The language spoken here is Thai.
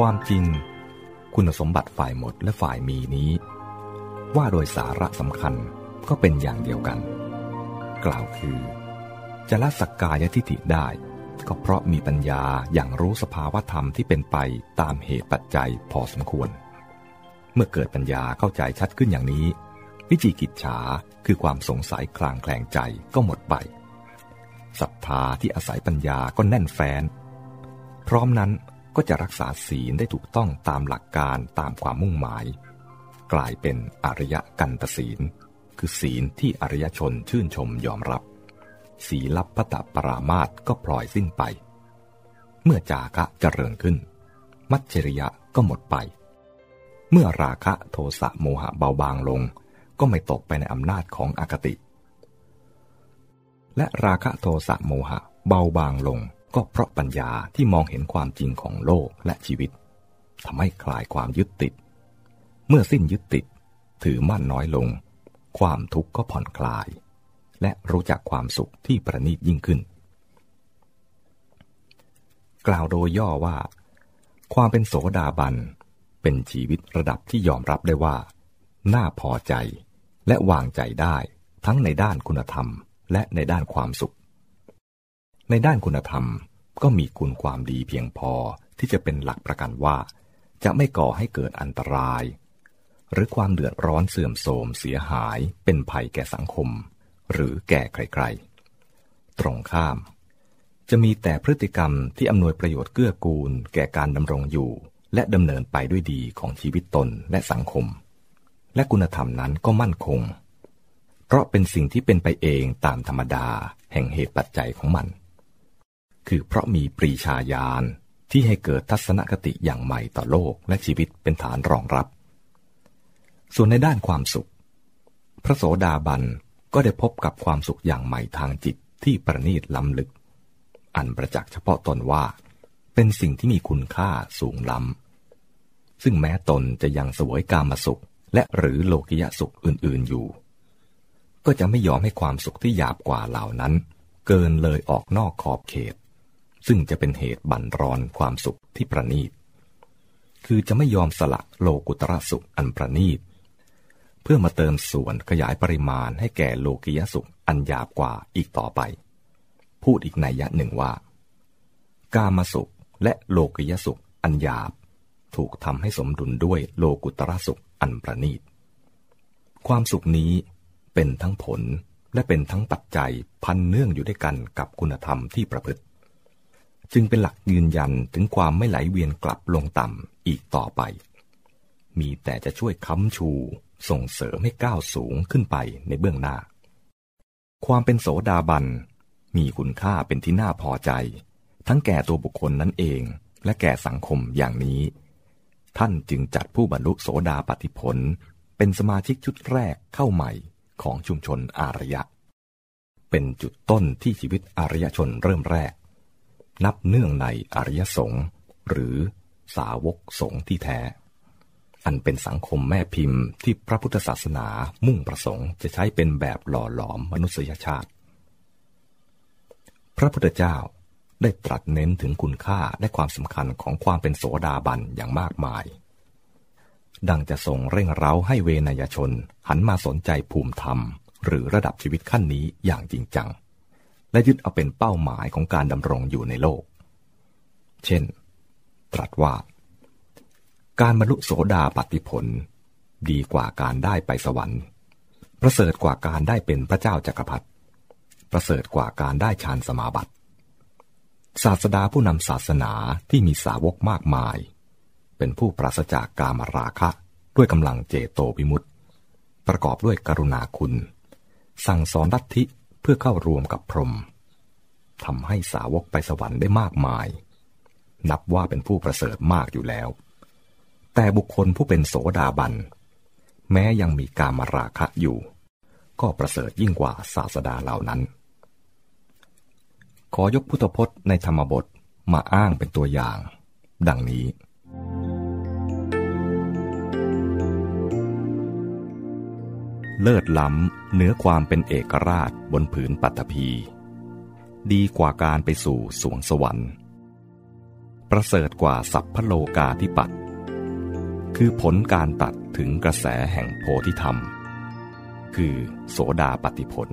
ความจริง คุณสมบัติฝ่ายหมดและฝ่ายมีนี้ ว่าโดยสาระสำคัญก็เป็นอย่างเดียวกัน กล่าวคือ จะละสักกายทิฏฐิได้ ก็เพราะมีปัญญาอย่างรู้สภาวธรรมที่เป็นไปตามเหตุปัจจัยพอสมควร เมื่อเกิดปัญญาเข้าใจชัดขึ้นอย่างนี้ วิจิกิจฉาคือความสงสัยคลางแคลงใจก็หมดไปศรัทธาที่อาศัยปัญญาก็แน่นแฟ้น พร้อมนั้น ก็จะรักษาศีลได้ถูกต้องตามหลักการตามความมุ่งหมาย กลายเป็นอริยกันตศีล คือศีลที่อริยชนชื่นชมยอมรับ ศีลับพตปรามาตก็ปล่อยสิ้นไป เมื่อจาคะเจริญขึ้น มัจฉริยะก็หมดไป เมื่อราคะโทสะโมหะเบาบางลง ก็ไม่ตกไปในอำนาจของอคติ และราคะโทสะโมหะเบาบางลง ก็เพราะปัญญาที่มองเห็นความจริงของโลกและชีวิตทำให้คลายความยึดติด เมื่อสิ้นยึดติด ถือมั่นน้อยลง ความทุกข์ก็ผ่อนคลาย และรู้จักความสุขที่ประณีตยิ่งขึ้น กล่าวโดยย่อว่า ความเป็นโสดาบัน เป็นชีวิตระดับที่ยอมรับได้ว่า น่าพอใจและวางใจได้ทั้งในด้านคุณธรรมและในด้านความสุข ในด้านคุณธรรมก็มีคุณความดีเพียงพอที่จะเป็นหลักประกันว่า จะไม่ก่อให้เกิดอันตราย หรือความเดือดร้อนเสื่อมโทรมเสียหายเป็นภัยแก่สังคม หรือแก่ใครๆ ตรงข้าม จะมีแต่พฤติกรรมที่อำนวยประโยชน์เกื้อกูล แก่การดำรงอยู่ และดำเนินไปด้วยดีของชีวิตตนและสังคม และคุณธรรมนั้นก็มั่นคง เพราะเป็นสิ่งที่เป็นไปเองตามธรรมดาแห่งเหตุปัจจัยของมัน คือเพราะมีปรีชาญาณที่ให้เกิดทัศนคติอย่างใหม่ต่อโลกและชีวิตเป็นฐานรองรับ ส่วนในด้านความสุข พระโสดาบันก็ได้พบกับความสุขอย่างใหม่ทางจิตที่ประณีตล้ำลึก อันประจักษ์เฉพาะตนว่า เป็นสิ่งที่มีคุณค่าสูงล้ำ ซึ่งแม้ตนจะยังสวยกามสุขและหรือโลกิยสุขอื่นๆอยู่ ก็จะไม่ยอมให้ความสุขที่หยาบกว่าเหล่านั้น เกินเลยออกนอกขอบเขต ซึ่งจะเป็นเหตุบั่นรอนความสุขที่ประณีต คือจะไม่ยอมสละโลกุตระสุขอันประณีต เพื่อมาเติมส่วนขยายปริมาณให้แก่โลกิยสุขอันหยาบกว่าอีกต่อไป พูดอีกในยะหนึ่งว่า กามาสุขและโลกิยสุขอันหยาบ ถูกทำให้สมดุลด้วยโลกุตระสุขอันประณีต ความสุขนี้เป็นทั้งผลและเป็นทั้งปัจจัยพันเนื่องอยู่ด้วยกันกับคุณธรรมที่ประพฤติ จึงเป็นหลักยืนยันถึงความไม่ไหลเวียนกลับลงต่ำอีกต่อไป มีแต่จะช่วยค้ำชู ส่งเสริมให้ก้าวสูงขึ้นไปในเบื้องหน้า ความเป็นโสดาบัน มีคุณค่าเป็นที่น่าพอใจ ทั้งแก่ตัวบุคคลนั้นเอง และแก่สังคมอย่างนี้ ท่านจึงจัดผู้บรรลุโสดาปฏิผล เป็นสมาชิกชุดแรกเข้าใหม่ของชุมชนอารยะ เป็นจุดต้นที่ชีวิตอารยชนเริ่มแรก นับเนื่องในอริยสงฆ์หรือสาวกสงฆ์ที่แท้ อันเป็นสังคมแม่พิมพ์ที่พระพุทธศาสนามุ่งประสงค์จะใช้เป็นแบบหล่อหลอมมนุษยชาติ พระพุทธเจ้าได้ตรัสเน้นถึงคุณค่าและความสำคัญของความเป็นโสดาบันอย่างมากมาย ดังจะส่งเร่งเร้าให้เวนยชนหันมาสนใจภูมิธรรม หรือระดับชีวิตขั้นนี้อย่างจริงจัง และยึดเอาเป็นเป้าหมายของการดำรงอยู่ในโลก เช่น ตรัสว่า การบรรลุโสดาปฏิผล ดีกว่าการได้ไปสวรรค์ ประเสริฐกว่าการได้เป็นพระเจ้าจักรพรรดิ ประเสริฐกว่าการได้ฌานสมาบัติ ศาสดาผู้นำศาสนาที่มีสาวกมากมาย เป็นผู้ปราศจากกามราคะด้วยกำลังเจโตวิมุตติ ประกอบด้วยกรุณาคุณ สั่งสอนลัทธิ เพื่อเข้ารวมกับพรหมทำให้สาวกไปสวรรค์ได้มากมาย นับว่าเป็นผู้ประเสริฐมากอยู่แล้ว แต่บุคคลผู้เป็นโสดาบัน แม้ยังมีการมาราคะอยู่ ก็ประเสริฐยิ่งกว่าศาสดาเหล่านั้น ขอยกพุทธพจน์ในธรรมบทมาอ้างเป็นตัวอย่าง ดังนี้ เลิศล้ำเหนือความเป็นเอกราชบนผืนปัตภีดีกว่าการไปสู่สวงสวรรค์ ประเสริฐกว่าสัพพโลกาธิปัตคือผลการตัดถึงกระแสแห่งโพธิธรรม คือโสดาปฏิผล